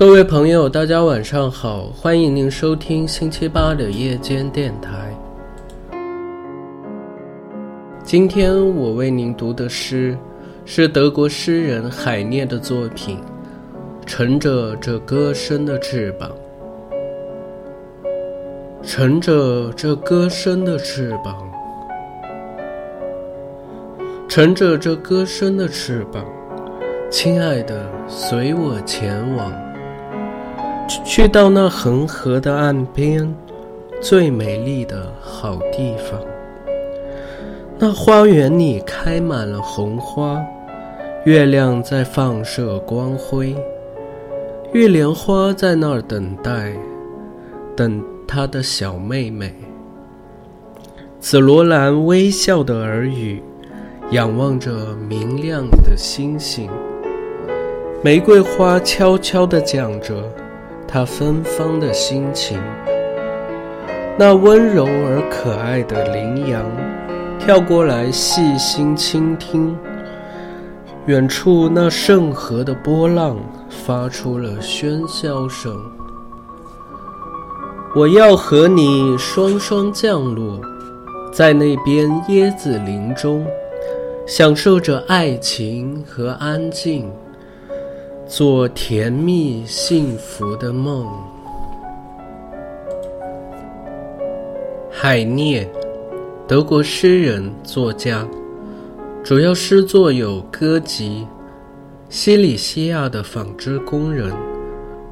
各位朋友，大家晚上好，欢迎您收听星期八的夜间电台。今天我为您读的诗是德国诗人海涅的作品《乘着这歌声的翅膀》。乘着这歌声的翅膀，乘着这歌声的翅膀，亲爱的，随我前往。去到那恒河的岸边，最美丽的好地方。那花园里开满了红花，月亮在放射光辉，玉莲花在那儿等待，等她的小妹妹。紫罗兰微笑的耳语，仰望着明亮的星星。玫瑰花悄悄地讲着。他芬芳的心情，那温柔而可爱的羚羊跳过来细心倾听。远处那圣河的波浪发出了喧嚣声。我要和你双双降落在那边椰子林中，享受着爱情和安静。做甜蜜幸福的梦。海涅，德国诗人、作家，主要诗作有歌集《西里西亚的纺织工人》《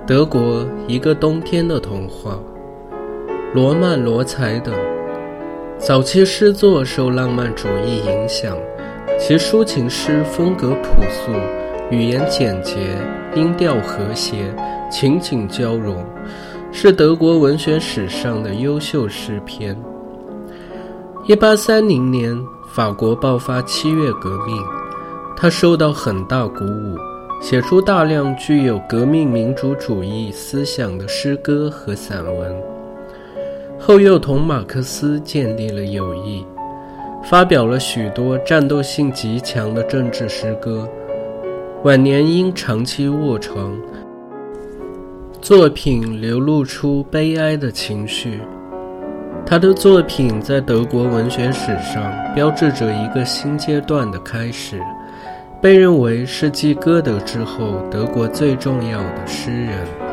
德国一个冬天的童话》《罗曼·罗才》等。早期诗作受浪漫主义影响，其抒情诗风格朴素。语言简洁，音调和谐，情景交融，是德国文学史上的优秀诗篇。一八三零年，法国爆发七月革命，他受到很大鼓舞，写出大量具有革命民主主义思想的诗歌和散文。后又同马克思建立了友谊，发表了许多战斗性极强的政治诗歌。晚年因长期卧床，作品流露出悲哀的情绪。他的作品在德国文学史上标志着一个新阶段的开始，被认为是继歌德之后德国最重要的诗人。